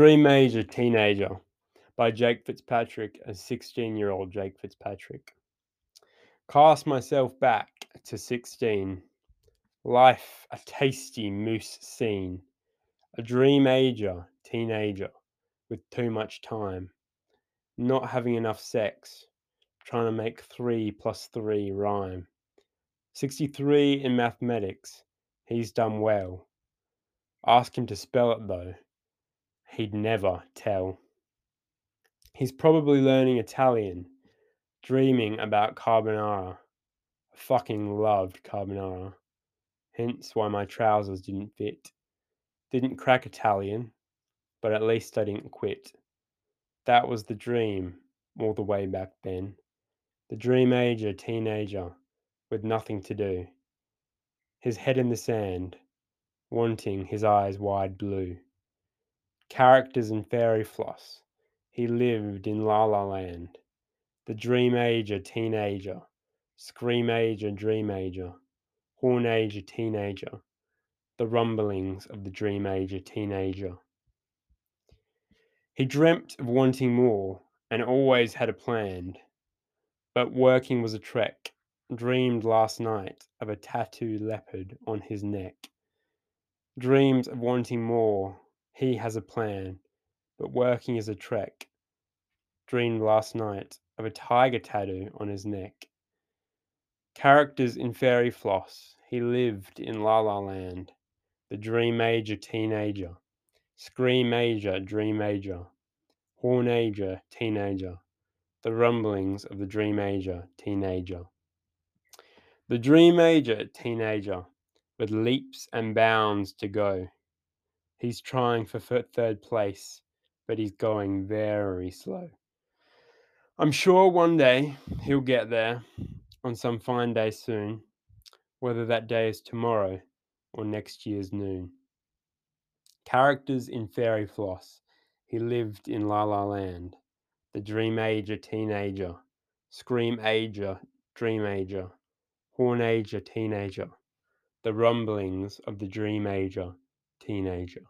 Dreamager Teenager by Jake Fitzpatrick, a 16 year old Jake Fitzpatrick. Cast myself back to 16. Life a tasty moose scene. A dream ager, teenager, with too much time. Not having enough sex. Trying to make 3 plus 3 rhyme. 63 in mathematics. He's done well. Ask him to spell it though. He'd never tell. He's probably learning Italian, dreaming about carbonara. I fucking loved carbonara. Hence why my trousers didn't fit. Didn't crack Italian, but at least I didn't quit. That was the dream all the way back then. The dream ager teenager with nothing to do. His head in the sand, wanting his eyes wide blue. Characters in fairy floss. He lived in La La Land. The dream ager teenager. Scream ager dream ager. Horn ager teenager. The rumblings of the dream ager teenager. He dreamt of wanting more and always had a plan. But working was a trek. Dreamed last night of a tattooed leopard on his neck. Dreams of wanting more. He has a plan, but working is a trek. Dreamed last night of a tiger tattoo on his neck. Characters in Fairy Floss. He lived in La La Land. The Dream Ager Teenager. Scream Ager Dream Ager. Horn Ager Teenager. The Rumblings of the Dream Ager Teenager. The Dream Ager Teenager with leaps and bounds to go. He's trying for third place, but he's going very slow. I'm sure one day he'll get there on some fine day soon, whether that day is tomorrow or next year's noon. Characters in Fairy Floss. He lived in La La Land. The Dream Ager Teenager. Scream Ager Dream Ager. Horn Ager Teenager the rumblings of the dream ager teenager.